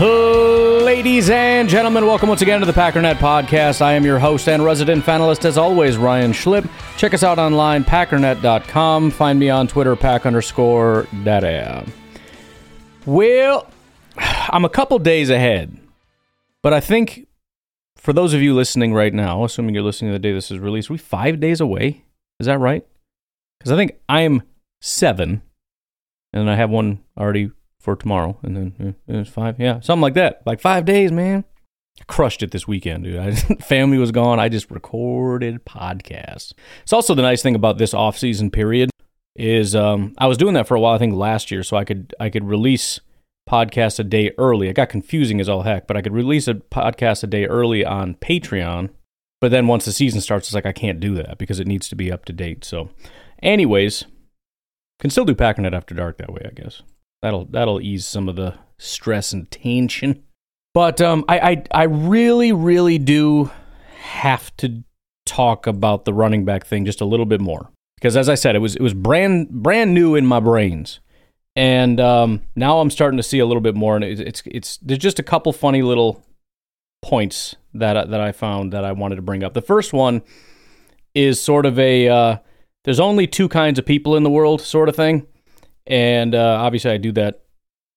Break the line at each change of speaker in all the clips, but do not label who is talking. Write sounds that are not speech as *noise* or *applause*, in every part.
Ladies and gentlemen, welcome once again to the Packernet Podcast. I am your host and resident finalist, as always, Ryan Schlip. Check us out online, packernet.com. Find me on Twitter, pack underscore daddy. Well, *sighs* I'm a couple days ahead, but I think for those of you listening right now, assuming you're listening the day this is released, we five days away. Is that right? Because I think I am seven, and I have one already for tomorrow, and then uh, it's five, yeah, something like that. Like five days, man. I crushed it this weekend, dude. I, *laughs* family was gone. I just recorded podcasts. It's also the nice thing about this off-season period is um, I was doing that for a while. I think last year, so I could I could release podcasts a day early. It got confusing as all heck, but I could release a podcast a day early on Patreon. But then once the season starts, it's like I can't do that because it needs to be up to date. So, anyways, can still do Packernet after dark that way, I guess. That'll that'll ease some of the stress and tension. But um, I, I I really really do have to talk about the running back thing just a little bit more because as I said, it was it was brand brand new in my brains, and um, now I'm starting to see a little bit more. And it's, it's it's there's just a couple funny little points that that I found that I wanted to bring up. The first one is sort of a uh, there's only two kinds of people in the world sort of thing and uh, obviously I do that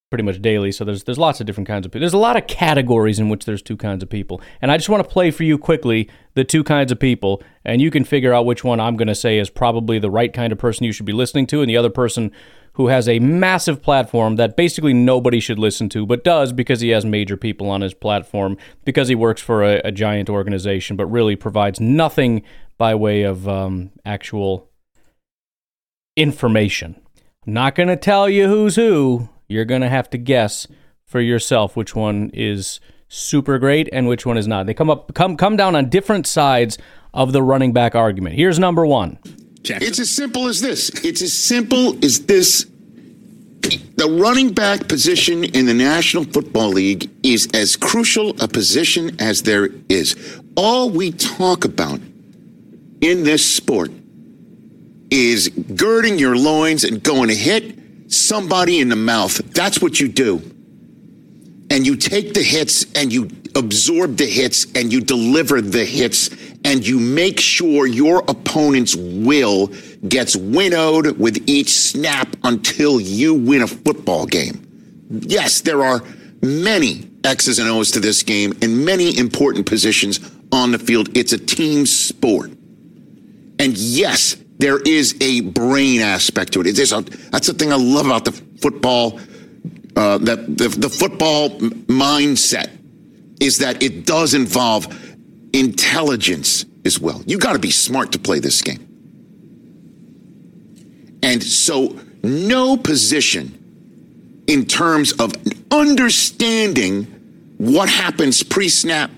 pretty much daily. So there's there's lots of different kinds of people. There's a lot of categories in which there's two kinds of people, and I just want to play for you quickly the two kinds of people, and you can figure out which one I'm going to say is probably the right kind of person you should be listening to, and the other person who has a massive platform that basically nobody should listen to, but does because he has major people on his platform, because he works for a, a giant organization, but really provides nothing by way of um, actual information. Not going to tell you who's who. You're going to have to guess for yourself which one is super great and which one is not. They come up come come down on different sides of the running back argument. Here's number 1.
It's as simple as this. It's as simple as this. The running back position in the National Football League is as crucial a position as there is. All we talk about in this sport is girding your loins and going to hit somebody in the mouth. That's what you do. And you take the hits and you absorb the hits and you deliver the hits and you make sure your opponent's will gets winnowed with each snap until you win a football game. Yes, there are many X's and O's to this game and many important positions on the field. It's a team sport. And yes, there is a brain aspect to it. A, that's the thing I love about the football. Uh, that the, the football mindset is that it does involve intelligence as well. You got to be smart to play this game. And so, no position in terms of understanding what happens pre snap,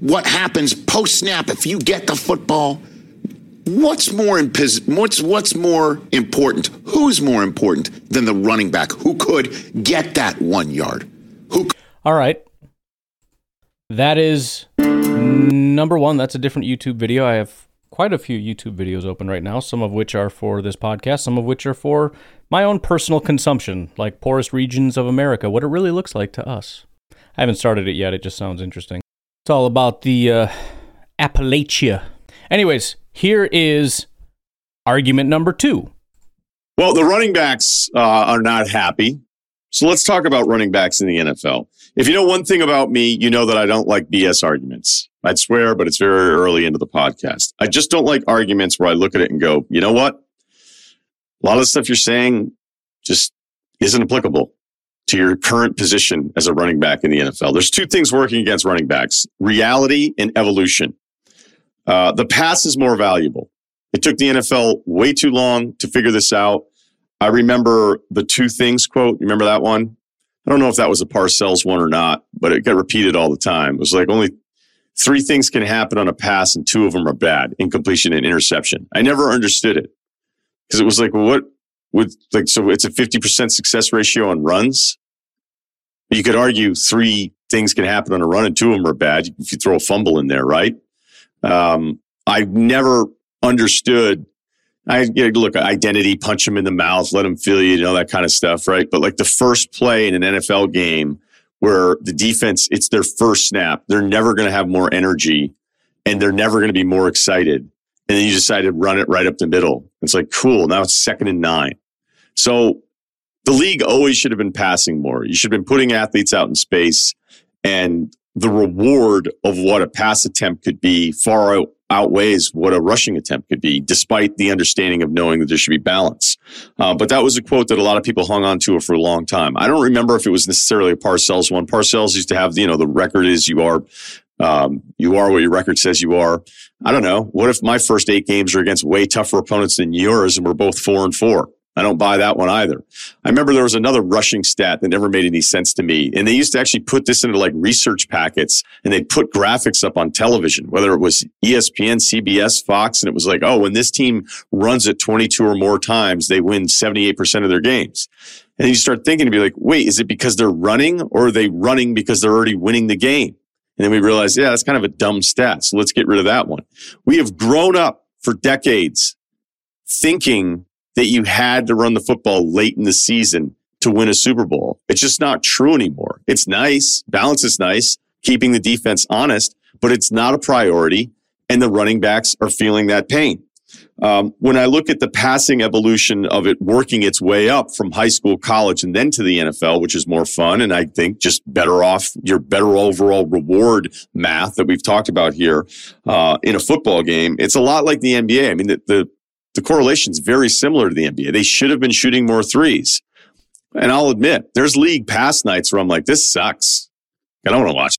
what happens post snap if you get the football What's more in, what's what's more important? Who's more important than the running back who could get that one yard? Who?
All right, that is number one. That's a different YouTube video. I have quite a few YouTube videos open right now, some of which are for this podcast, some of which are for my own personal consumption, like poorest regions of America, what it really looks like to us. I haven't started it yet, it just sounds interesting. It's all about the uh, Appalachia. Anyways, here is argument number two.
Well, the running backs uh, are not happy. So let's talk about running backs in the NFL. If you know one thing about me, you know that I don't like BS arguments. I'd swear, but it's very early into the podcast. I just don't like arguments where I look at it and go, you know what? A lot of the stuff you're saying just isn't applicable to your current position as a running back in the NFL. There's two things working against running backs reality and evolution. Uh, the pass is more valuable. It took the NFL way too long to figure this out. I remember the two things quote. Remember that one? I don't know if that was a Parcells one or not, but it got repeated all the time. It was like only three things can happen on a pass and two of them are bad incompletion and interception. I never understood it because it was like, well, what would like, so it's a 50% success ratio on runs. You could argue three things can happen on a run and two of them are bad if you throw a fumble in there, right? Um, I never understood. I you know, look identity, punch him in the mouth, let him feel you, you know that kind of stuff, right? But like the first play in an NFL game where the defense, it's their first snap, they're never going to have more energy, and they're never going to be more excited. And then you decide to run it right up the middle. It's like cool. Now it's second and nine. So the league always should have been passing more. You should have been putting athletes out in space, and the reward of what a pass attempt could be far out, outweighs what a rushing attempt could be, despite the understanding of knowing that there should be balance. Uh, but that was a quote that a lot of people hung on to for a long time. I don't remember if it was necessarily a Parcells one. Parcells used to have, you know, the record is you are, um, you are what your record says you are. I don't know. What if my first eight games are against way tougher opponents than yours and we're both four and four? I don't buy that one either. I remember there was another rushing stat that never made any sense to me. And they used to actually put this into like research packets and they'd put graphics up on television, whether it was ESPN, CBS, Fox. And it was like, oh, when this team runs it 22 or more times, they win 78% of their games. And you start thinking to be like, wait, is it because they're running or are they running because they're already winning the game? And then we realize, yeah, that's kind of a dumb stat. So let's get rid of that one. We have grown up for decades thinking that you had to run the football late in the season to win a Super Bowl. It's just not true anymore. It's nice. Balance is nice, keeping the defense honest, but it's not a priority. And the running backs are feeling that pain. Um, when I look at the passing evolution of it working its way up from high school, college, and then to the NFL, which is more fun, and I think just better off your better overall reward math that we've talked about here uh, in a football game, it's a lot like the NBA. I mean, the, the the correlation is very similar to the NBA. They should have been shooting more threes. And I'll admit, there's league pass nights where I'm like, this sucks. I don't want to watch.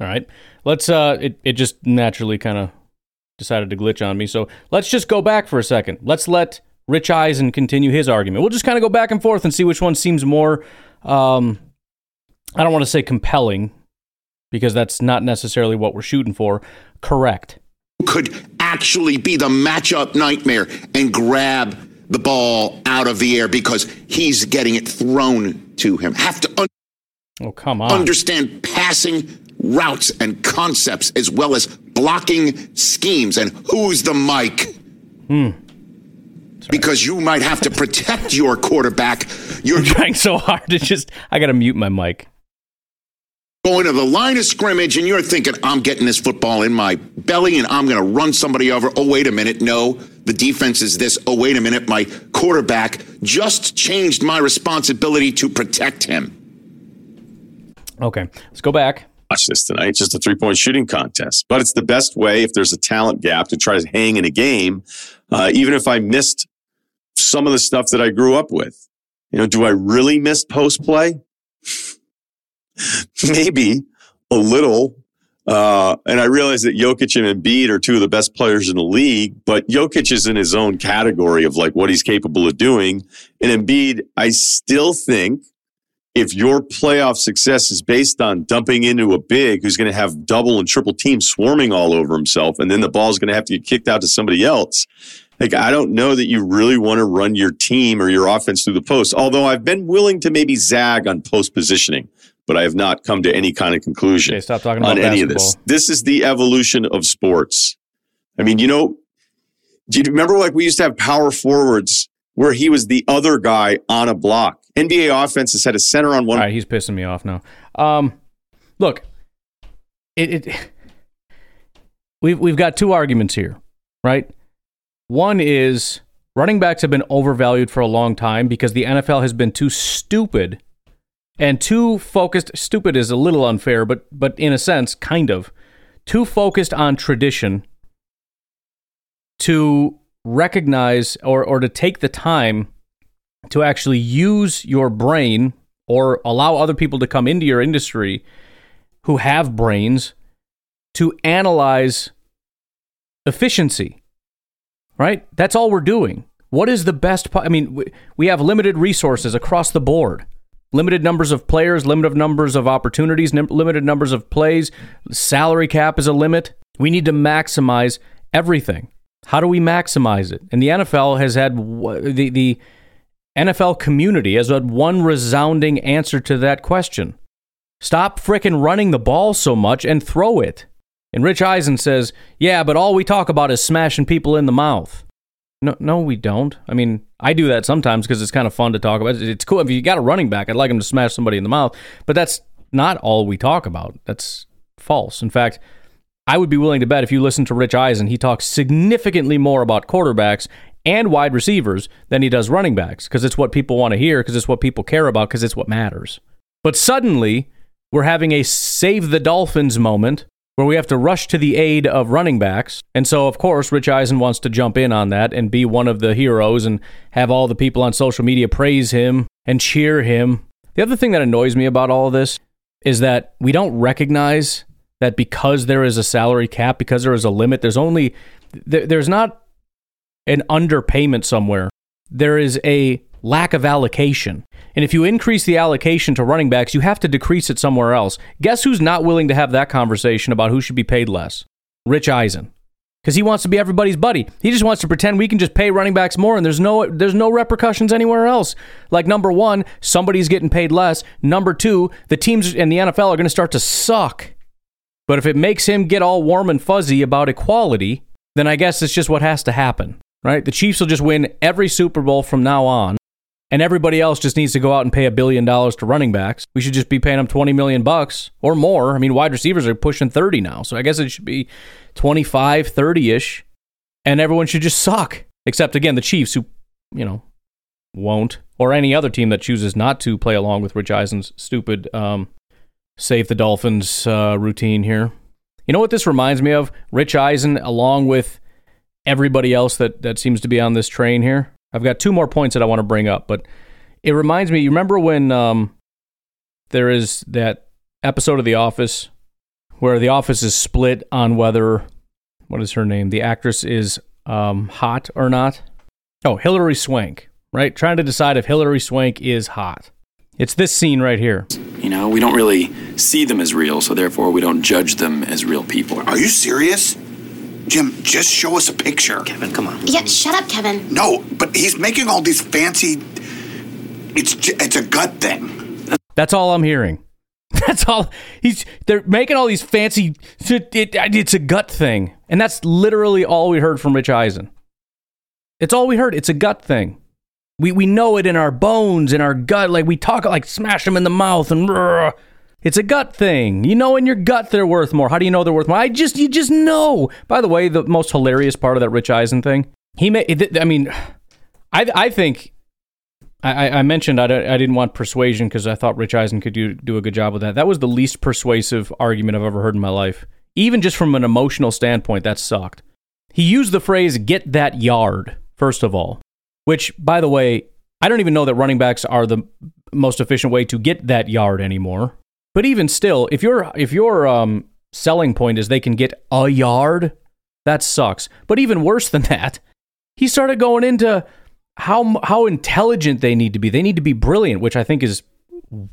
All right. Let's uh it, it just naturally kind of decided to glitch on me. So let's just go back for a second. Let's let Rich Eisen continue his argument. We'll just kind of go back and forth and see which one seems more um I don't want to say compelling because that's not necessarily what we're shooting for. Correct
could actually be the matchup nightmare and grab the ball out of the air because he's getting it thrown to him. Have to un-
oh, come on.
understand passing routes and concepts as well as blocking schemes and who's the mic.
Hmm.
Because you might have to protect your quarterback. *laughs*
You're trying so hard to just. I got to mute my mic
going to the line of scrimmage and you're thinking, I'm getting this football in my belly and I'm going to run somebody over. Oh, wait a minute. No, the defense is this. Oh, wait a minute. My quarterback just changed my responsibility to protect him.
Okay, let's go back.
Watch this tonight. It's just a three point shooting contest, but it's the best way if there's a talent gap to try to hang in a game, uh, even if I missed some of the stuff that I grew up with. You know, do I really miss post play? *laughs* maybe a little. Uh, and I realize that Jokic and Embiid are two of the best players in the league, but Jokic is in his own category of like what he's capable of doing. And Embiid, I still think if your playoff success is based on dumping into a big who's going to have double and triple teams swarming all over himself, and then the ball is going to have to get kicked out to somebody else. Like, I don't know that you really want to run your team or your offense through the post. Although I've been willing to maybe zag on post positioning but I have not come to any kind of conclusion
okay, stop talking about
on
basketball.
any of this. This is the evolution of sports. I mean, you know, do you remember like we used to have power forwards where he was the other guy on a block? NBA offenses had a center on one.
All right, he's pissing me off now. Um, look, it, it we've we've got two arguments here, right? One is running backs have been overvalued for a long time because the NFL has been too stupid and too focused. Stupid is a little unfair, but but in a sense, kind of too focused on tradition to recognize or or to take the time to actually use your brain or allow other people to come into your industry who have brains to analyze efficiency. Right? That's all we're doing. What is the best? Po- I mean, we have limited resources across the board. Limited numbers of players, limited numbers of opportunities, limited numbers of plays. Salary cap is a limit. We need to maximize everything. How do we maximize it? And the NFL has had the the NFL community has had one resounding answer to that question. Stop fricking running the ball so much and throw it. And Rich Eisen says, "Yeah, but all we talk about is smashing people in the mouth." No, no, we don't. I mean, I do that sometimes because it's kind of fun to talk about. It's cool if you got a running back. I'd like him to smash somebody in the mouth, but that's not all we talk about. That's false. In fact, I would be willing to bet if you listen to Rich Eisen, he talks significantly more about quarterbacks and wide receivers than he does running backs because it's what people want to hear, because it's what people care about, because it's what matters. But suddenly, we're having a save the Dolphins moment where we have to rush to the aid of running backs. And so, of course, Rich Eisen wants to jump in on that and be one of the heroes and have all the people on social media praise him and cheer him. The other thing that annoys me about all of this is that we don't recognize that because there is a salary cap, because there is a limit, there's only, there's not an underpayment somewhere. There is a lack of allocation. And if you increase the allocation to running backs, you have to decrease it somewhere else. Guess who's not willing to have that conversation about who should be paid less? Rich Eisen. Because he wants to be everybody's buddy. He just wants to pretend we can just pay running backs more and there's no there's no repercussions anywhere else. Like number one, somebody's getting paid less. Number two, the teams in the NFL are going to start to suck. But if it makes him get all warm and fuzzy about equality, then I guess it's just what has to happen right? The Chiefs will just win every Super Bowl from now on, and everybody else just needs to go out and pay a billion dollars to running backs. We should just be paying them 20 million bucks or more. I mean, wide receivers are pushing 30 now, so I guess it should be 25, 30-ish, and everyone should just suck. Except again, the Chiefs who, you know, won't, or any other team that chooses not to play along with Rich Eisen's stupid um, save the Dolphins uh, routine here. You know what this reminds me of? Rich Eisen, along with everybody else that, that seems to be on this train here. I've got two more points that I want to bring up, but it reminds me. You remember when um, there is that episode of The Office where The Office is split on whether what is her name? The actress is um, hot or not. Oh, Hilary Swank, right? Trying to decide if Hilary Swank is hot. It's this scene right here.
You know, we don't really see them as real, so therefore we don't judge them as real people.
Are you serious? Jim, just show us a picture.
Kevin, come on.
Yeah, shut up, Kevin.
No, but he's making all these fancy. It's it's a gut thing.
That's all I'm hearing. *laughs* That's all he's. They're making all these fancy. It, it, it's a gut thing, and that's literally all we heard from Rich Eisen. It's all we heard. It's a gut thing. We we know it in our bones, in our gut. Like we talk like smash them in the mouth and. It's a gut thing. You know in your gut they're worth more. How do you know they're worth more? I just you just know. By the way, the most hilarious part of that Rich Eisen thing, he made. I mean, I I think I, I mentioned I, I didn't want persuasion because I thought Rich Eisen could do do a good job with that. That was the least persuasive argument I've ever heard in my life. Even just from an emotional standpoint, that sucked. He used the phrase "get that yard" first of all, which, by the way, I don't even know that running backs are the most efficient way to get that yard anymore. But even still, if your if your um, selling point is they can get a yard, that sucks. But even worse *laughs* than that, he started going into how how intelligent they need to be. They need to be brilliant, which I think is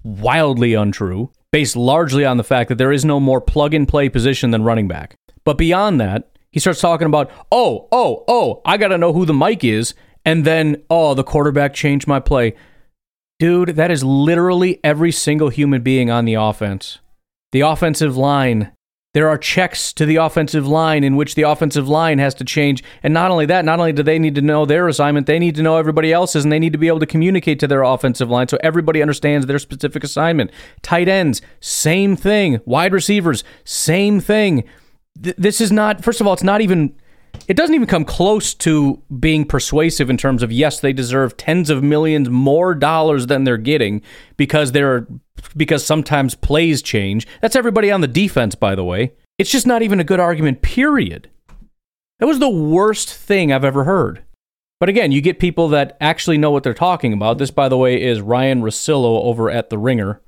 wildly untrue, based largely on the fact that there is no more plug and play position than running back. But beyond that, he starts talking about, "Oh, oh, oh, I got to know who the mic is." And then, "Oh, the quarterback changed my play." Dude, that is literally every single human being on the offense. The offensive line There are checks to the offensive line in which the offensive line has to change. And not only that, not only do they need to know their assignment, they need to know everybody else's and they need to be able to communicate to their offensive line so everybody understands their specific assignment. Tight ends, same thing. Wide receivers, same thing. Th- this is not, first of all, it's not even, it doesn't even come close to being persuasive in terms of, yes, they deserve tens of millions more dollars than they're getting because they're because sometimes plays change. That's everybody on the defense, by the way. It's just not even a good argument, period. That was the worst thing I've ever heard. But again, you get people that actually know what they're talking about. This, by the way, is Ryen Russillo over at The Ringer.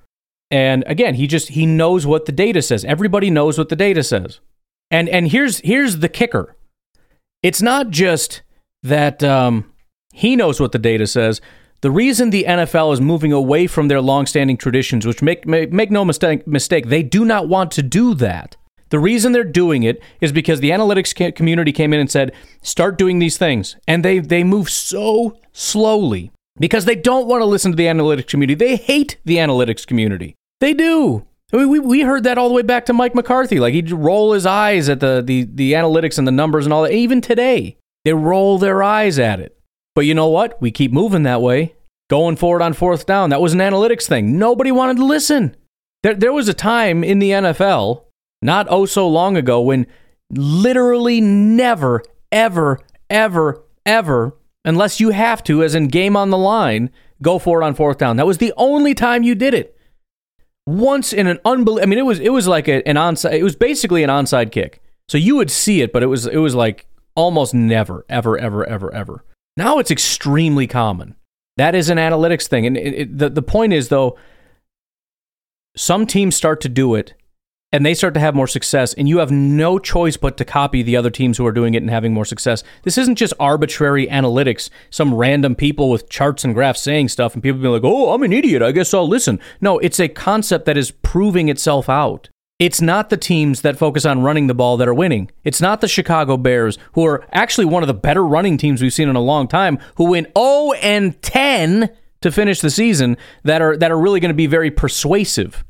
And again, he just he knows what the data says. Everybody knows what the data says. And and here's here's the kicker. It's not just that um, he knows what the data says. The reason the NFL is moving away from their longstanding traditions, which make, make, make no mistake, mistake, they do not want to do that. The reason they're doing it is because the analytics community came in and said, start doing these things. And they, they move so slowly because they don't want to listen to the analytics community. They hate the analytics community. They do. Mean, we, we heard that all the way back to Mike McCarthy. Like he'd roll his eyes at the, the, the analytics and the numbers and all that. Even today, they roll their eyes at it. But you know what? We keep moving that way. Going forward on fourth down, that was an analytics thing. Nobody wanted to listen. There, there was a time in the NFL, not oh so long ago, when literally never, ever, ever, ever, unless you have to, as in game on the line, go for it on fourth down. That was the only time you did it. Once in an unbelievable, I mean, it was it was like a, an onside. It was basically an onside kick. So you would see it, but it was it was like almost never, ever, ever, ever, ever. Now it's extremely common. That is an analytics thing. And it, it, the, the point is, though, some teams start to do it and they start to have more success, and you have no choice but to copy the other teams who are doing it and having more success. This isn't just arbitrary analytics, some random people with charts and graphs saying stuff, and people being like, oh, I'm an idiot. I guess I'll listen. No, it's a concept that is proving itself out. It's not the teams that focus on running the ball that are winning. It's not the Chicago Bears, who are actually one of the better running teams we've seen in a long time, who win 0 and 10 to finish the season, that are that are really going to be very persuasive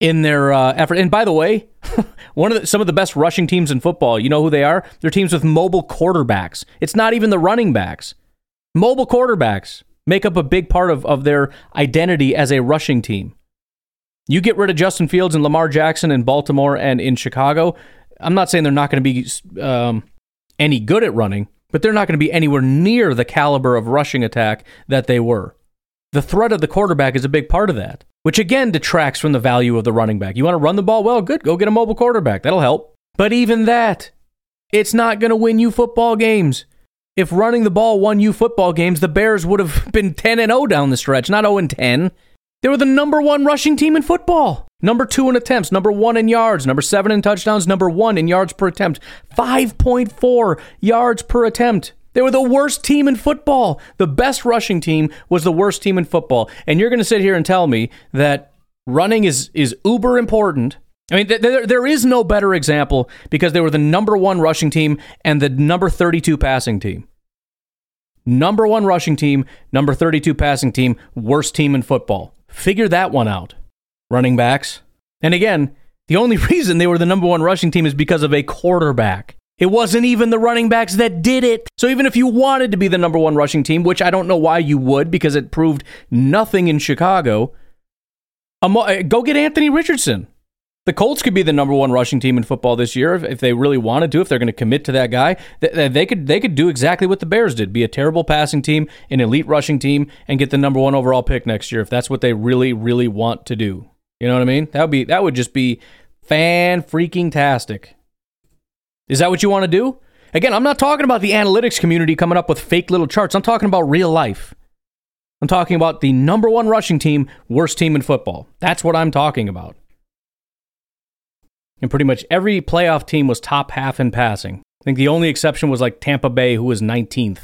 in their uh, effort. And by the way, *laughs* one of the, some of the best rushing teams in football, you know who they are? They're teams with mobile quarterbacks. It's not even the running backs. Mobile quarterbacks make up a big part of, of their identity as a rushing team. You get rid of Justin Fields and Lamar Jackson in Baltimore and in Chicago. I'm not saying they're not going to be um, any good at running, but they're not going to be anywhere near the caliber of rushing attack that they were. The threat of the quarterback is a big part of that, which again detracts from the value of the running back. You want to run the ball? Well, good. Go get a mobile quarterback. That'll help. But even that, it's not going to win you football games. If running the ball won you football games, the Bears would have *laughs* been 10 and 0 down the stretch, not 0 and 10. They were the number one rushing team in football. Number two in attempts, number one in yards, number seven in touchdowns, number one in yards per attempt, 5.4 yards per attempt. They were the worst team in football. The best rushing team was the worst team in football. And you're going to sit here and tell me that running is, is uber important. I mean, th- there, there is no better example because they were the number one rushing team and the number 32 passing team. Number one rushing team, number 32 passing team, worst team in football. Figure that one out. Running backs. And again, the only *laughs* reason they were the number one rushing team is because of a quarterback. It wasn't even the running backs that did it. So even if you wanted to be the number one rushing team, which I don't know why you would because it proved nothing in Chicago, um, uh, go get Anthony Richardson. The Colts could be the number one rushing team in football this year if, they really wanted to. If they're going to commit to that guy, they, they could they could do exactly what the Bears did: be a terrible passing team, an elite rushing team, and get the number one overall pick next year. If that's what they really really want to do, you know what I mean? That would be that would just be fan freaking tastic. Is that what you want to do? Again, I'm not talking about the analytics community coming up with fake little charts. I'm talking about real life. I'm talking about the number one rushing team, worst team in football. That's what I'm talking about and pretty much every playoff team was top half in passing. I think the only exception was like Tampa Bay, who was 19th.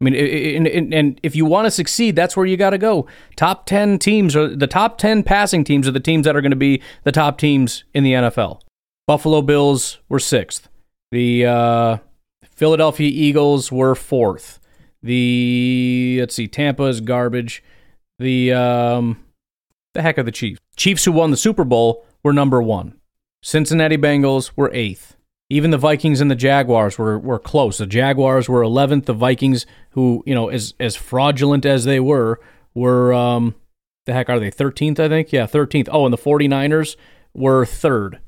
I mean, and, if you want to succeed, that's where you got to go. Top 10 teams are the top 10 passing teams are the teams that are going to be the top teams in the NFL. Buffalo Bills were sixth. The uh, Philadelphia Eagles were fourth. The let's see, Tampa is garbage. The um, the heck of the Chiefs. Chiefs who won the Super Bowl were number one. Cincinnati Bengals were eighth. Even the Vikings and the Jaguars were, were close. The Jaguars were 11th. The Vikings, who, you know, as, as fraudulent as they were, were, um, the heck are they? 13th, I think? Yeah, 13th. Oh, and the 49ers were third.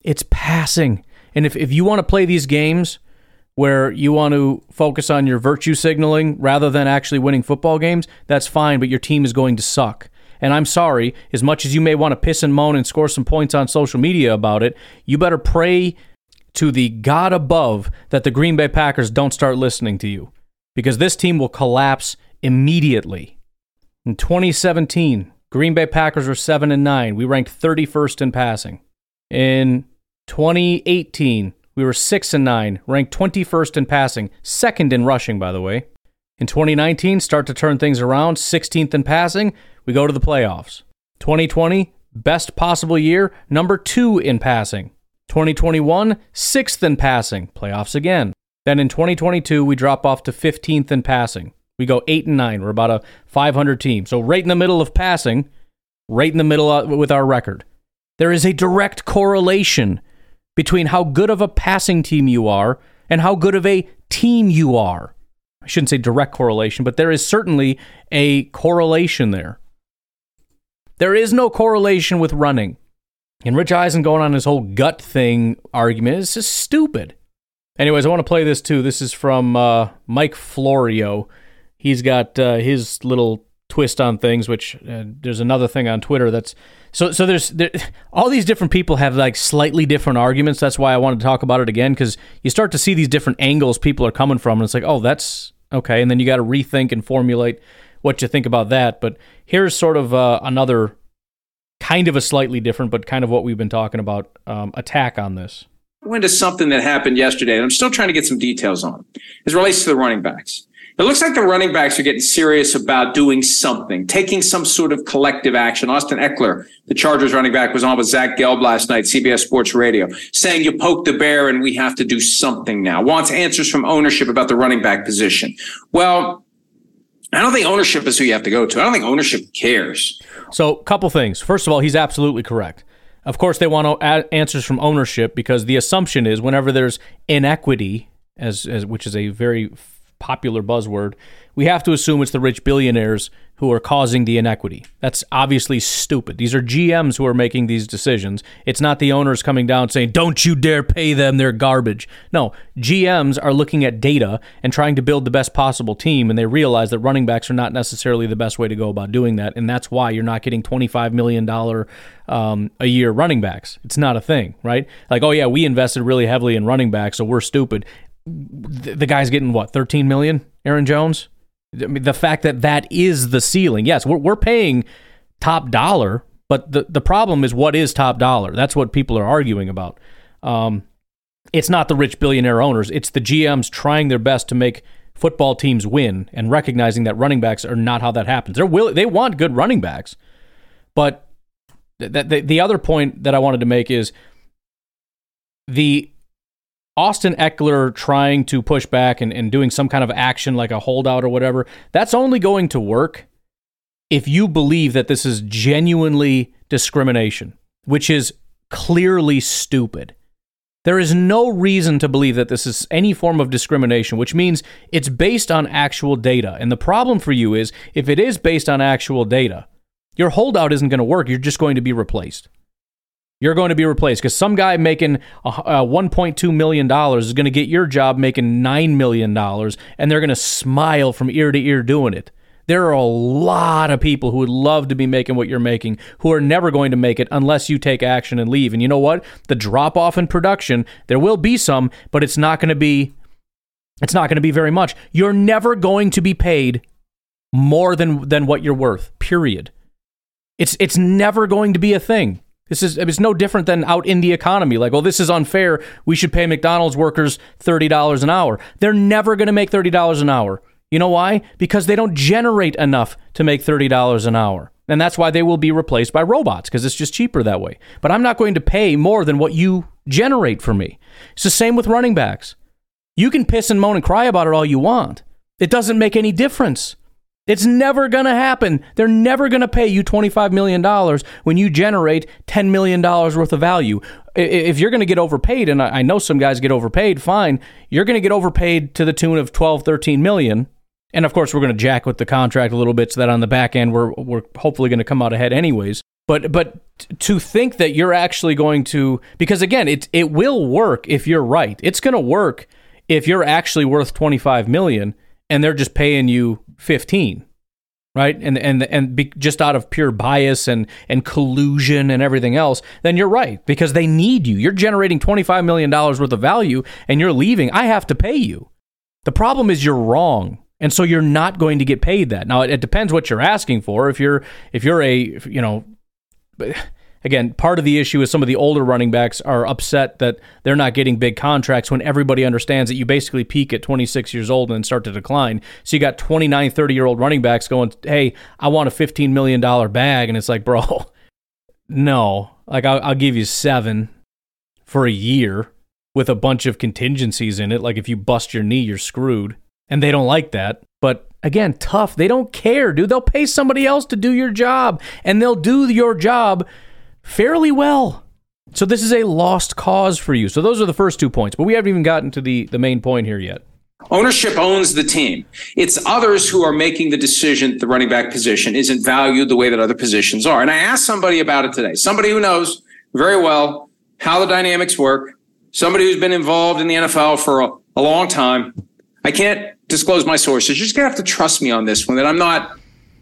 It's passing. And if, if you want to play these games where you want to focus on your virtue signaling rather than actually winning football games, that's fine, but your team is going to suck. And I'm sorry, as much as you may want to piss and moan and score some points on social media about it, you better pray to the God above that the Green Bay Packers don't start listening to you because this team will collapse immediately. In 2017, Green Bay Packers were 7 and 9. We ranked 31st in passing. In 2018, we were 6 and 9, ranked 21st in passing, second in rushing by the way. In 2019, start to turn things around, 16th in passing, we go to the playoffs. 2020, best possible year, number two in passing. 2021, sixth in passing, playoffs again. Then in 2022, we drop off to 15th in passing. We go eight and nine. We're about a 500 team. So right in the middle of passing, right in the middle uh, with our record. There is a direct correlation between how good of a passing team you are and how good of a team you are. I shouldn't say direct correlation, but there is certainly a correlation there. There is no correlation with running. And Rich Eisen going on his whole gut thing argument is just stupid. Anyways, I want to play this too. This is from uh, Mike Florio. He's got uh, his little twist on things, which uh, there's another thing on Twitter that's so so. There's there, *laughs* all these different people have like slightly different arguments. That's why I wanted to talk about it again because you start to see these different angles people are coming from, and it's like, oh, that's okay, and then you got to rethink and formulate what you think about that. But here's sort of uh, another kind of a slightly different, but kind of what we've been talking about um, attack on this.
Went to something that happened yesterday, and I'm still trying to get some details on as relates to the running backs. It looks like the running backs are getting serious about doing something, taking some sort of collective action. Austin Ekeler, the Chargers running back, was on with Zach Gelb last night, CBS Sports Radio, saying you poked the bear and we have to do something now. Wants answers from ownership about the running back position. Well, I don't think ownership is who you have to go to. I don't think ownership cares.
So, a couple things. First of all, he's absolutely correct. Of course, they want answers from ownership because the assumption is whenever there's inequity, as, as which is a very popular buzzword, we have to assume it's the rich billionaires who are causing the inequity. That's obviously stupid. These are GMs who are making these decisions. It's not the owners coming down saying, don't you dare pay them, they're garbage. No, GMs are looking at data and trying to build the best possible team, and they realize that running backs are not necessarily the best way to go about doing that, and that's why you're not getting $25 million um, a year running backs. It's not a thing, right? Like, oh, yeah, we invested really heavily in running backs, so we're stupid. The guy's getting what, 13 million, Aaron Jones? I mean, the fact that that is the ceiling. Yes, we're, we're paying top dollar, but the, the problem is what is top dollar? That's what people are arguing about. Um, it's not the rich billionaire owners, it's the GMs trying their best to make football teams win and recognizing that running backs are not how that happens. They're will, they want good running backs. But th- th- the other point that I wanted to make is the Austin Ekeler trying to push back and, and doing some kind of action like a holdout or whatever, that's only going to work if you believe that this is genuinely discrimination, which is clearly stupid. There is no reason to believe that this is any form of discrimination, which means it's based on actual data. And the problem for you is if it is based on actual data, your holdout isn't going to work. You're just going to be replaced. You're going to be replaced because some guy making uh, $1.2 million is going to get your job making $9 million, and they're going to smile from ear to ear doing it. There are a lot of people who would love to be making what you're making who are never going to make it unless you take action and leave. And you know what? The drop off in production, there will be some, but it's not going to be it's not going to be very much. You're never going to be paid more than than what you're worth. Period. It's it's never going to be a thing. This is it's no different than out in the economy. Like, well, this is unfair. We should pay McDonald's workers thirty dollars an hour. They're never going to make thirty dollars an hour. You know why? Because they don't generate enough to make thirty dollars an hour. And that's why they will be replaced by robots because it's just cheaper that way. But I'm not going to pay more than what you generate for me. It's the same with running backs. You can piss and moan and cry about it all you want. It doesn't make any difference. It's never going to happen. They're never going to pay you $25 million when you generate $10 million worth of value. If you're going to get overpaid, and I know some guys get overpaid, fine. You're going to get overpaid to the tune of 12, 13 million. And of course, we're going to jack with the contract a little bit so that on the back end, we're, we're hopefully going to come out ahead anyways. But but to think that you're actually going to because again it it will work if you're right. It's going to work if you're actually worth 25 million and they're just paying you 15 right? And and and be, just out of pure bias and and collusion and everything else then you're right because they need you. You're generating 25 million dollars worth of value and you're leaving. I have to pay you. The problem is you're wrong and so you're not going to get paid that. Now it, it depends what you're asking for. If you're if you're a you know again, part of the issue is some of the older running backs are upset that they're not getting big contracts when everybody understands that you basically peak at 26 years old and start to decline. So you got 29, 30 year old running backs going, hey, I want a $15 million bag. And it's like, bro, *laughs* no. Like, I'll, I'll give you seven for a year with a bunch of contingencies in it. Like, if you bust your knee, you're screwed. And they don't like that. But again, tough. They don't care, dude. They'll pay somebody else to do your job, and they'll do your job fairly well. So this is a lost cause for you. So those are the first two points, but we haven't even gotten to the, the main point here yet.
Ownership owns the team. It's others who are making the decision the running back position isn't valued the way that other positions are. And I asked somebody about it today, somebody who knows very well how the dynamics work, somebody who's been involved in the NFL for a, a long time. I can't disclose my sources. You're just gonna have to trust me on this one that I'm not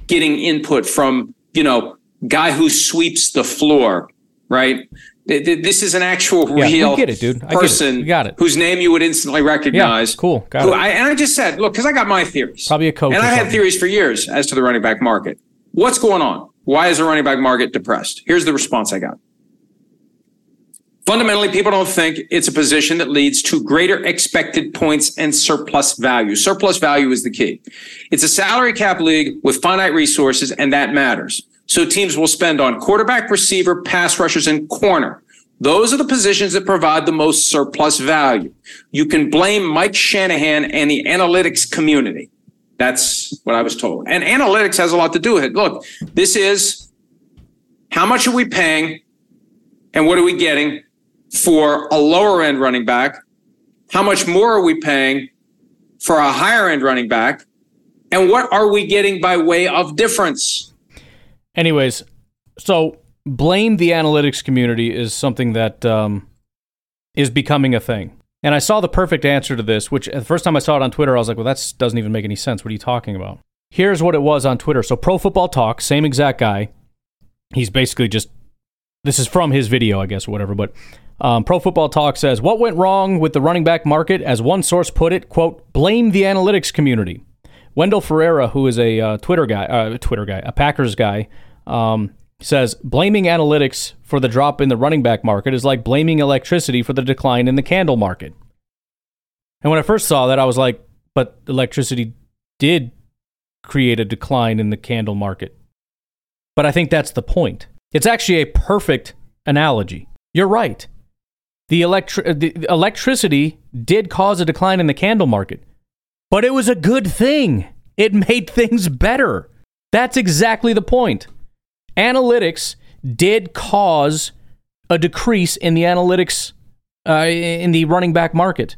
getting input from, you know, guy who sweeps the floor, right? This is an actual
yeah,
real
get it, dude. I
person
it. got it.
whose name you would instantly recognize.
Yeah, cool. Got it.
I, and I just said, look, because I got my theories.
Probably a coach.
And I had theories for years as to the running back market. What's going on? Why is the running back market depressed? Here's the response I got. Fundamentally, people don't think it's a position that leads to greater expected points and surplus value. Surplus value is the key. It's a salary cap league with finite resources, and that matters. So teams will spend on quarterback, receiver, pass rushers, and corner. Those are the positions that provide the most surplus value. You can blame Mike Shanahan and the analytics community. That's what I was told. And analytics has a lot to do with it. Look, this is how much are we paying and what are we getting for a lower end running back? How much more are we paying for a higher end running back? And what are we getting by way of difference?
Anyways, so blame the analytics community is something that um, is becoming a thing. And I saw the perfect answer to this, which the first time I saw it on Twitter, I was like, well, that doesn't even make any sense. What are you talking about? Here's what it was on Twitter. So, Pro Football Talk, same exact guy. He's basically just, this is from his video, I guess, or whatever, but um, Pro Football Talk says, What went wrong with the running back market? As one source put it, quote, blame the analytics community. Wendell Ferreira, who is a uh, Twitter guy, uh, Twitter guy, a Packers guy, um, says blaming analytics for the drop in the running back market is like blaming electricity for the decline in the candle market. And when I first saw that, I was like, but electricity did create a decline in the candle market. But I think that's the point. It's actually a perfect analogy. You're right. The, electri- the electricity did cause a decline in the candle market, but it was a good thing. It made things better. That's exactly the point. Analytics did cause a decrease in the analytics uh, in the running back market.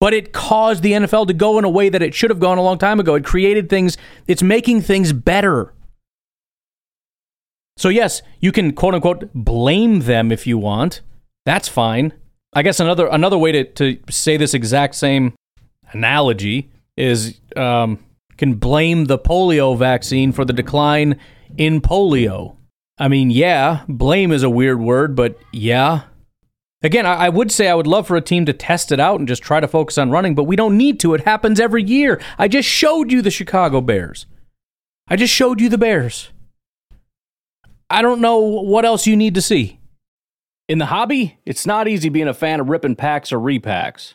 But it caused the NFL to go in a way that it should have gone a long time ago. It created things, it's making things better. So, yes, you can quote unquote blame them if you want. That's fine. I guess another another way to, to say this exact same analogy is um, can blame the polio vaccine for the decline in polio. I mean, yeah, blame is a weird word, but yeah. Again, I, I would say I would love for a team to test it out and just try to focus on running, but we don't need to. It happens every year. I just showed you the Chicago Bears. I just showed you the Bears. I don't know what else you need to see. In the hobby, it's not easy being a fan of ripping packs or repacks.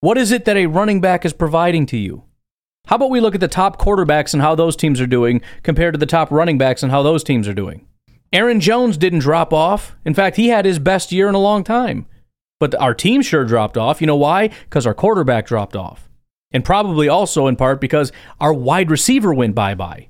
What is it that a running back is providing to you? How about we look at the top quarterbacks and how those teams are doing compared to the top running backs and how those teams are doing? Aaron Jones didn't drop off. In fact, he had his best year in a long time. But our team sure dropped off. You know why? Because our quarterback dropped off. And probably also in part because our wide receiver went bye bye.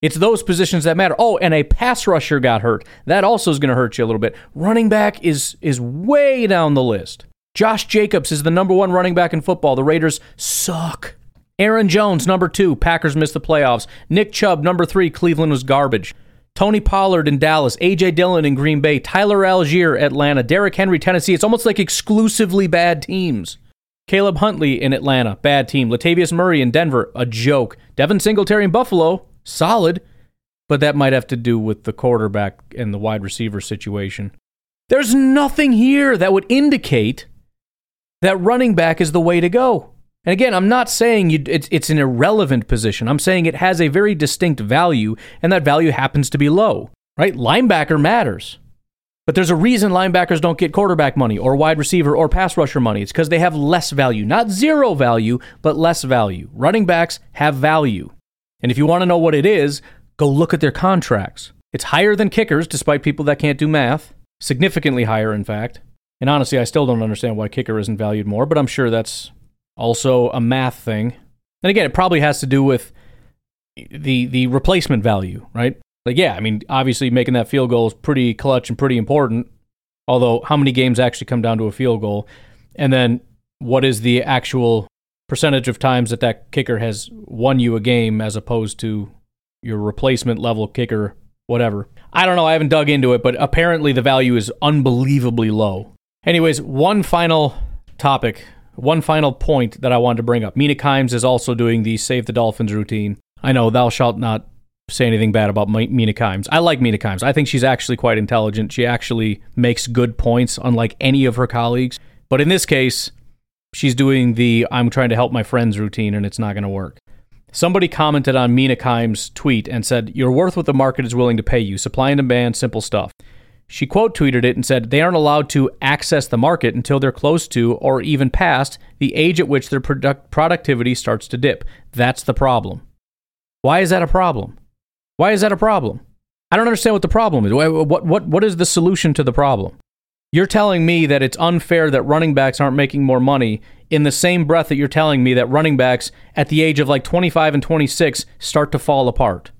It's those positions that matter. Oh, and a pass rusher got hurt. That also is going to hurt you a little bit. Running back is is way down the list. Josh Jacobs is the number one running back in football. The Raiders suck. Aaron Jones, number two. Packers missed the playoffs. Nick Chubb, number three. Cleveland was garbage. Tony Pollard in Dallas. A.J. Dillon in Green Bay. Tyler Allgeier, Atlanta. Derrick Henry, Tennessee. It's almost like exclusively bad teams. Caleb Huntley in Atlanta. Bad team. Latavius Murray in Denver. A joke. Devin Singletary in Buffalo. Solid. But that might have to do with the quarterback and the wide receiver situation. There's nothing here that would indicate that running back is the way to go. And again, I'm not saying you, it's, it's an irrelevant position. I'm saying it has a very distinct value, and that value happens to be low, right? Linebacker matters. But there's a reason linebackers don't get quarterback money or wide receiver or pass rusher money. It's because they have less value. Not zero value, but less value. Running backs have value. And if you want to know what it is, go look at their contracts. It's higher than kickers, despite people that can't do math. Significantly higher, in fact. And honestly, I still don't understand why kicker isn't valued more, but I'm sure that's also a math thing. And again, it probably has to do with the the replacement value, right? Like yeah, I mean, obviously making that field goal is pretty clutch and pretty important. Although how many games actually come down to a field goal? And then what is the actual percentage of times that that kicker has won you a game as opposed to your replacement level kicker, whatever. I don't know, I haven't dug into it, but apparently the value is unbelievably low. Anyways, one final topic, one final point that I wanted to bring up. Mina Kimes is also doing the Save the Dolphins routine. I know thou shalt not say anything bad about Mina Kimes. I like Mina Kimes. I think she's actually quite intelligent. She actually makes good points, unlike any of her colleagues. But in this case, she's doing the I'm trying to help my friends routine and it's not going to work. Somebody commented on Mina Kimes' tweet and said, You're worth what the market is willing to pay you. Supply and demand, simple stuff. She quote tweeted it and said, They aren't allowed to access the market until they're close to or even past the age at which their product- productivity starts to dip. That's the problem. Why is that a problem? Why is that a problem? I don't understand what the problem is. What, what, what is the solution to the problem? You're telling me that it's unfair that running backs aren't making more money in the same breath that you're telling me that running backs at the age of like 25 and 26 start to fall apart.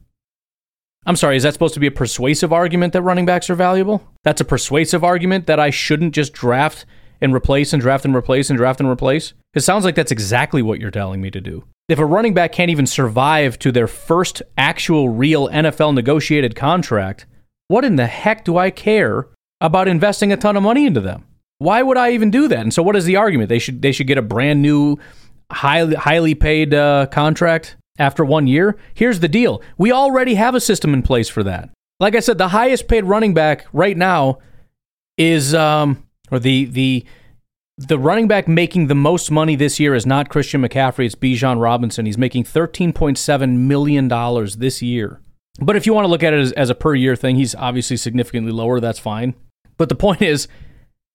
I'm sorry, is that supposed to be a persuasive argument that running backs are valuable? That's a persuasive argument that I shouldn't just draft and replace and draft and replace and draft and replace? It sounds like that's exactly what you're telling me to do. If a running back can't even survive to their first actual real NFL negotiated contract, what in the heck do I care about investing a ton of money into them? Why would I even do that? And so, what is the argument? They should they should get a brand new, highly highly paid uh, contract after one year. Here's the deal: we already have a system in place for that. Like I said, the highest paid running back right now is um, or the the the running back making the most money this year is not Christian McCaffrey, it's Bijan Robinson. He's making $13.7 million this year. But if you want to look at it as, as, a per year thing, he's obviously significantly lower. That's fine. But the point is,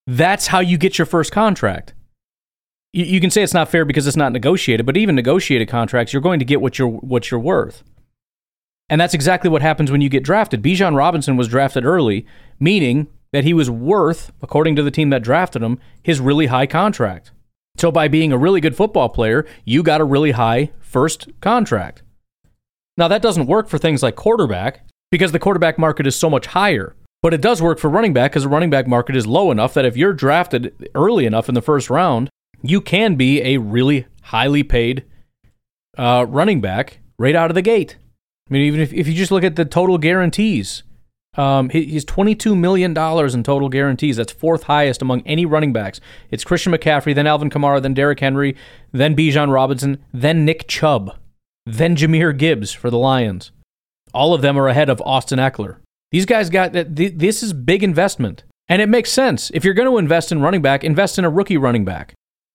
that's how you get your first contract. You, you can say it's not fair because it's not negotiated, but even negotiated contracts, you're going to get what you're, what you're worth. And that's exactly what happens when you get drafted. Bijan Robinson was drafted early, meaning that he was worth, according to the team that drafted him, his really high contract. So by being a really good football player, you got a really high first contract. Now that doesn't work for things like quarterback because the quarterback market is so much higher. But it does work for running back because the running back market is low enough that if you're drafted early enough in the first round, you can be a really highly paid uh, running back right out of the gate. I mean, even if, if you just look at the total guarantees, um, he's $22 million in total guarantees. That's fourth highest among any running backs. It's Christian McCaffrey, then Alvin Kamara, then Derrick Henry, then Bijan Robinson, then Nick Chubb, then Jahmyr Gibbs for the Lions. All of them are ahead of Austin Ekeler. These guys got that. This is big investment. And it makes sense. If you're going to invest in running back, invest in a rookie running back.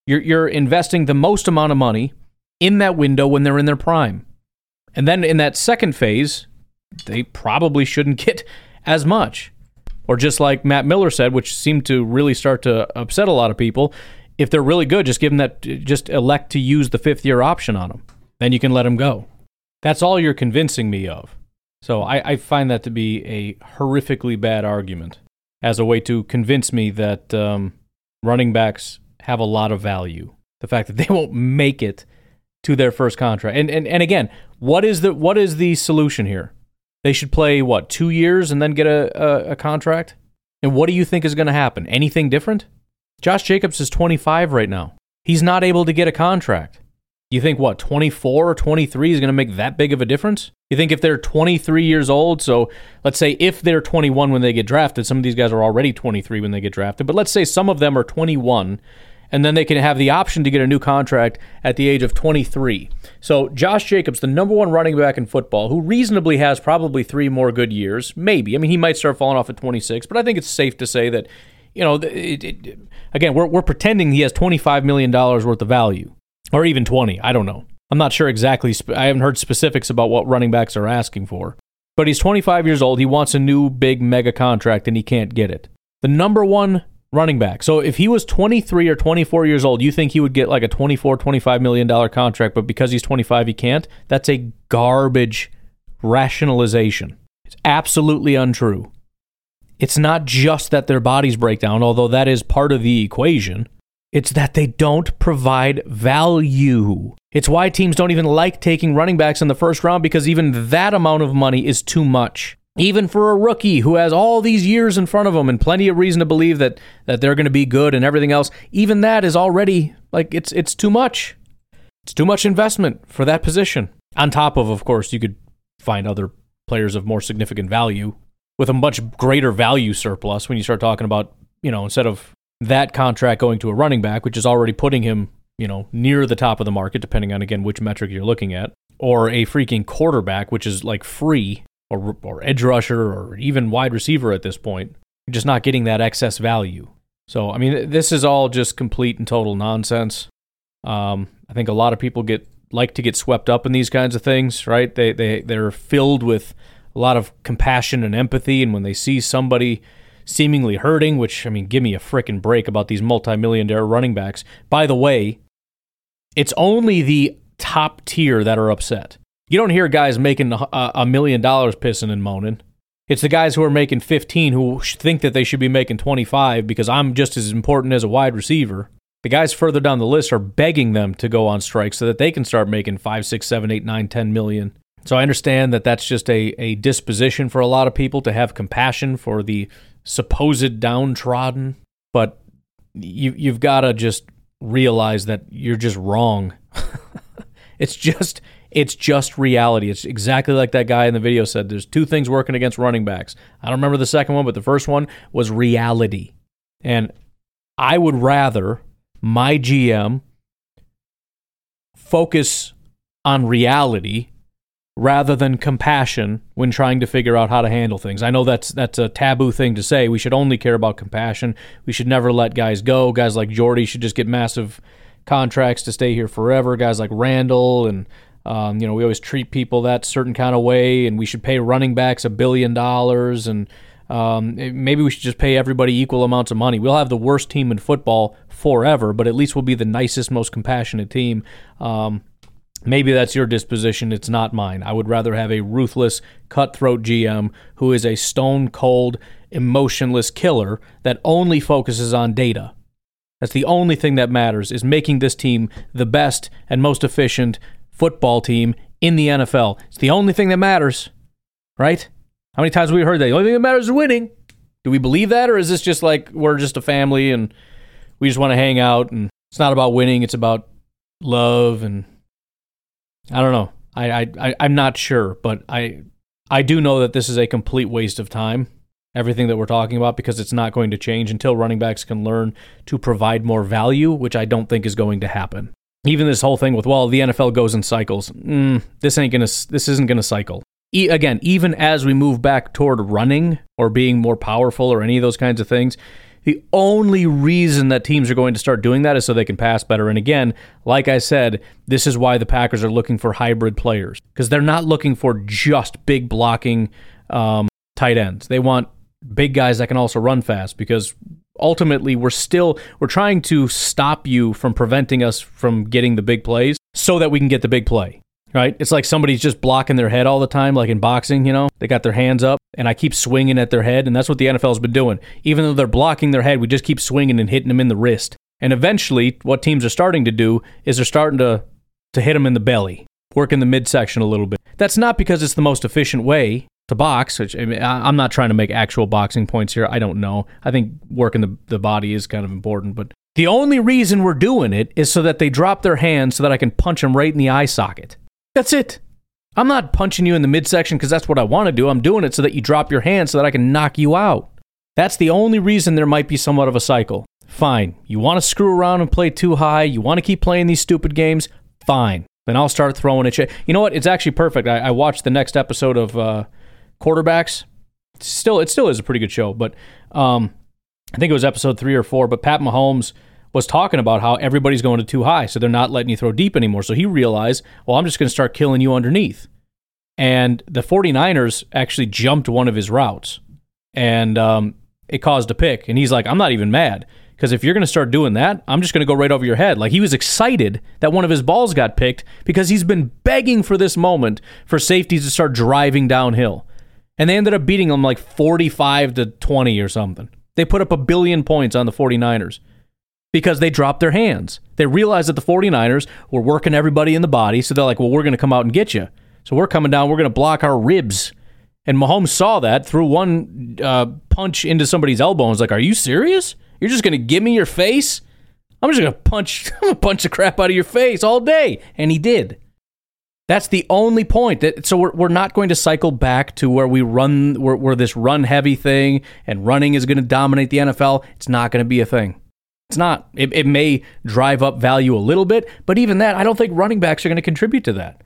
You're, you're investing the most amount of money in that window when they're in their prime. And then in that second phase, they probably shouldn't *laughs* get as much. Or just like Matt Miller said, which seemed to really start to upset a lot of people, if they're really good, just give them that, just elect to use the fifth year option on them. Then you can let them go. That's all you're convincing me of. So I, I find that to be a horrifically bad argument as a way to convince me that um, running backs have a lot of value. The fact that they *laughs* won't make it to their first contract. And, and, and again, what is the what is the solution here? They should play what two years and then get a, a, a contract. And what do you think is going to happen? Anything different? Josh Jacobs is 25 right now. He's not able to get a contract. You think what 24 or 23 is going to make that big of a difference? You think if they're 23 years old, so let's say if they're 21 when they get drafted, some of these guys are already 23 when they get drafted, but let's say some of them are 21 and then they can have the option to get a new contract at the age of 23. So, Josh Jacobs, the number one running back in football, who reasonably has probably three more good years, maybe. I mean, he might start falling off at 26, but I think it's safe to say that, you know, it, it, again, we're, we're pretending he has $25 million worth of value, or even 20. I don't know. I'm not sure exactly. I haven't heard specifics about what running backs are asking for. But he's 25 years old. He wants a new big mega contract, and he can't get it. The number one running back. So if he was 23 or 24 years old, you think he would get like a 24, 25 million dollar contract, but because he's 25 he can't? That's a garbage rationalization. It's absolutely untrue. It's not just that their bodies break down, although that is part of the equation. It's that they don't provide value. It's why teams don't even like taking running backs in the first round because even that amount of money is too much even for a rookie who has all these years in front of him and plenty of reason to believe that that they're going to be good and everything else, even that is already like it's it's too much. It's too much investment for that position. On top of, of course, you could find other players of more significant value with a much greater value surplus when you start talking about, you know, instead of that contract going to a running back, which is already putting him, you know, near the top of the market, depending on again which metric you're looking at, or a freaking quarterback, which is like free or, or edge rusher or even wide receiver at this point. You're just not getting that excess value. So, I mean, this is all just complete and total nonsense. Um, I think a lot of people get like to get swept up in these kinds of things, right? They they they're filled with a lot of compassion and empathy, and when they see somebody seemingly hurting, which I mean, give me a freaking break about these multi-millionaire running backs. By the way, it's only the top tier that are upset. You don't hear guys making a, million dollars pissing and moaning. It's the guys who are making 15 who think that they should be making 25 because I'm just as important as a wide receiver. The guys further down the list are begging them to go on strike so that they can start making 5, 6, 7, 8, 9, 10 million. So I understand that that's just a, a disposition for a lot of people to have compassion for the supposed downtrodden, but you you've got to just realize that you're just wrong. *laughs* it's just it's just reality. It's exactly like that guy in the video said. There's two things working against running backs. I don't remember the second one, but the first one was reality. And I would rather my GM focus on reality rather than compassion when trying to figure out how to handle things. I know that's that's a taboo thing to say. We should only care about compassion. We should never let guys go. Guys like Jordy should just get massive contracts to stay here forever. Guys like Randall and um, you know we always treat people that certain kind of way, and we should pay running backs a billion dollars and. Um, maybe we should just pay everybody equal amounts of money. We'll have the worst team in football forever, but at least we'll be the nicest, most compassionate team. Um, Maybe that's your disposition. It's not mine. I would rather have a ruthless, cutthroat GM who is a stone cold, emotionless killer that only focuses on data. That's the only thing that matters is making this team the best and most efficient football team in the NFL. It's the only thing that matters, right? How many times have we heard that? The only thing that matters is winning. Do we believe that, or is this just like we're just a family and we just want to hang out and it's not about winning, it's about love and I don't know. I, I, I I'm not sure, but I I do know that this is a complete waste of time. Everything that we're talking about because it's not going to change until running backs can learn to provide more value, which I don't think is going to happen. Even this whole thing with well, the NFL goes in cycles. Mm, this ain't gonna. This isn't gonna cycle. E- again, even as we move back toward running or being more powerful or any of those kinds of things, the only reason that teams are going to start doing that is so they can pass better. And again, like I said, this is why the Packers are looking for hybrid players because they're not looking for just big blocking um, tight ends. They want big guys that can also run fast because ultimately we're still we're trying to stop you from preventing us from getting the big plays so that we can get the big play right? It's like somebody's just blocking their head all the time, like in boxing, you know? They got their hands up, and I keep swinging at their head, and that's what the NFL's been doing. Even though they're blocking their head, we just keep swinging and hitting them in the wrist. And eventually, what teams are starting to do is they're starting to, to hit them in the belly, work in the midsection a little bit. That's not because it's the most efficient way to box, which I mean, I'm not trying to make actual boxing points here. I don't know. I think working the, the body is kind of important, but the only reason we're doing it is so that they drop their hands so that I can punch them right in the eye socket. That's it. I'm not punching you in the midsection because that's what I want to do. I'm doing it so that you drop your hand so that I can knock you out. That's the only reason there might be somewhat of a cycle. Fine. You want to screw around and play too high. You want to keep playing these stupid games. Fine. Then I'll start throwing at you. You know what? It's actually perfect. I, I watched the next episode of uh, Quarterbacks. Still, it still is a pretty good show, but um, I think it was episode three or four. But Pat Mahomes was talking about how everybody's going to too high, so they're not letting you throw deep anymore. So he realized, well, I'm just going to start killing you underneath. And the 49ers actually jumped one of his routes, and um, it caused a pick. And he's like, I'm not even mad because if you're going to start doing that, I'm just going to go right over your head. Like he was excited that one of his balls got picked because he's been begging for this moment for safeties to start driving downhill. And they ended up beating them like 45 to 20 or something. They put up a billion points on the 49ers because they dropped their hands. They realized that the 49ers were working everybody in the body, so they're like, well, we're going to come out and get you. So we're coming down, we're going to block our ribs. And Mahomes saw that, threw one uh, punch into somebody's elbow and was like, are you serious? You're just going to give me your face? I'm just going to punch, *laughs* punch the crap out of your face all day. And he did. That's the only point. That, so we're, we're not going to cycle back to where we run, where, where this run heavy thing and running is going to dominate the NFL. It's not going to be a thing. It's not. It, it may drive up value a little bit, but even that, I don't think running backs are going to contribute to that.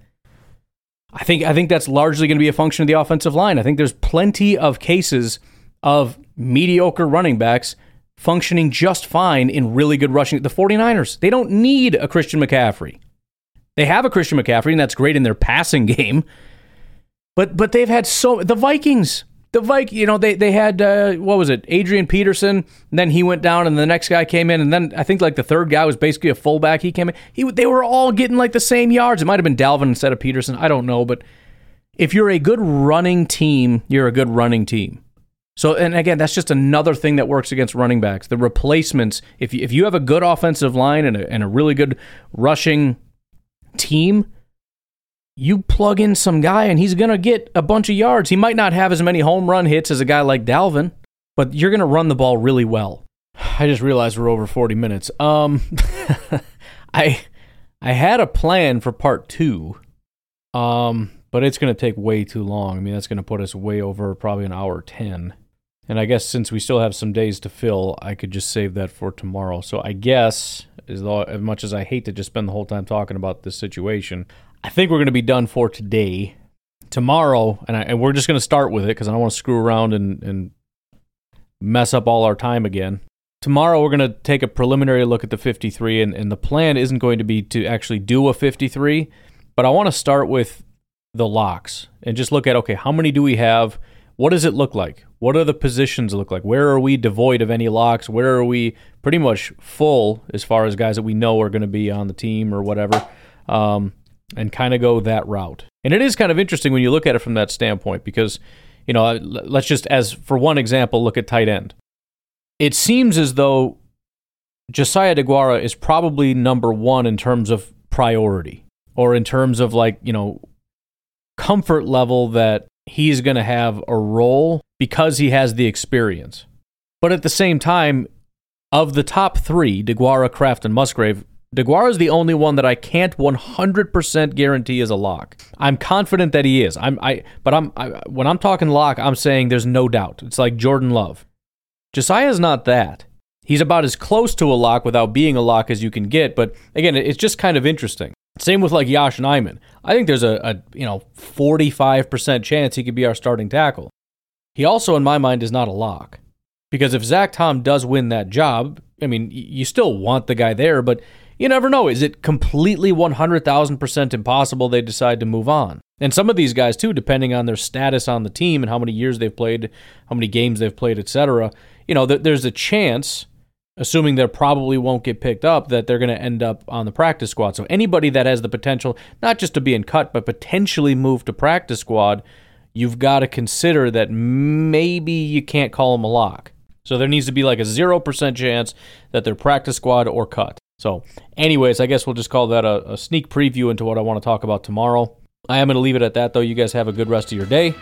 I think I think that's largely going to be a function of the offensive line. I think there's plenty of cases of mediocre running backs functioning just fine in really good rushing. The 49ers, they don't need a Christian McCaffrey. They have a Christian McCaffrey, and that's great in their passing *laughs* game. But but they've had so the Vikings, the Viking, you know, they they had uh, what was it, Adrian Peterson, then he went down, and the next guy came in, and then I think like the third guy was basically a fullback. He came in, he they were all getting like the same yards. It might have been Dalvin instead of Peterson. I don't know, but if you're a good running team, you're a good running team. So, and again, that's just another thing that works against running backs. The replacements, if you, if you have a good offensive line and a, and a really good rushing team, you plug in some guy and he's going to get a bunch of yards. He might not have as many home run hits as a guy like Dalvin, but you're going to run the ball really well. I just realized we're over 40 minutes. Um *laughs* I I had a plan for part 2. Um but it's going to take way too long. I mean, that's going to put us way over probably an hour 10. And I guess since we still have some days to fill, I could just save that for tomorrow. So I guess, as, though, as much as I hate to just spend the whole time talking about this situation, I think we're going to be done for today. Tomorrow, and, I, and we're just going to start with it because I don't want to screw around and, and mess up all our time again. Tomorrow, we're going to take a preliminary look at the 53, and, and the plan isn't going to be to actually do a 53, but I want to start with the locks and just look at okay, how many do we have? What does it look like? What are the positions look like? Where are we devoid of any locks? Where are we pretty much full as far as guys that we know are going to be on the team or whatever? Um, and kind of go that route. And it is kind of interesting when you look at it from that standpoint because, you know, let's just, as for one example, look at tight end. It seems as though Josiah Deguara is probably number one in terms of priority or in terms of like, you know, comfort level that he's going to have a role because he has the experience. But at the same time, of the top three, Deguara, Kraft, and Musgrave, Deguara is the only one that I can't 100% guarantee is a lock. I'm confident that he is. I'm I but I'm I, when I'm talking lock, I'm saying there's no doubt. It's like Jordan Love. Josiah's not that. He's about as close to a lock without being a lock as you can get, but again, it's just kind of interesting. Same with like Yosh Nijman. I think there's a, a you know 45% chance he could be our starting tackle. He also, in my mind, is not a lock. Because if Zach Tom does win that job, I mean, you still want the guy there, but you never know. Is it completely 100,000% impossible they decide to move on? And some of these guys, too, depending on their status on the team and how many years they've played, how many games they've played, etc., you know, there's a chance assuming they probably won't get picked up, that they're going to end up on the practice squad. So anybody that has the potential, not just to be in cut, but potentially move to practice squad, you've got to consider that maybe you can't call them a lock. So there needs to be like a 0% chance that they're practice squad or cut. So, anyways, I guess we'll just call that a, a sneak preview into what I want to talk about tomorrow. I am going to leave it at that, though. You guys have a good rest of your day.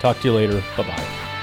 Talk to you later. Bye bye.